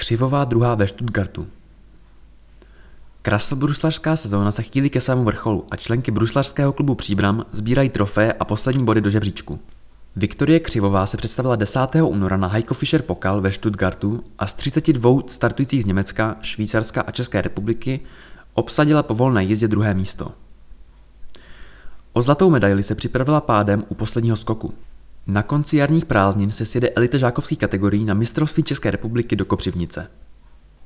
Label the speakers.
Speaker 1: Křivová druhá ve Stuttgartu. Krasobruslařská sezóna se chýlí ke svému vrcholu a členky bruslařského klubu Příbram sbírají trofeje a poslední body do žebříčku. Viktorie Křivová se představila 10. února na Heiko Fischer Pokal ve Stuttgartu a z 32 startujících z Německa, Švýcarska a České republiky obsadila po volné jízdě druhé místo. O zlatou medaili se připravila pádem u posledního skoku. Na konci jarních prázdnin se sjede elite žákovských kategorií na mistrovství České republiky do Kopřivnice.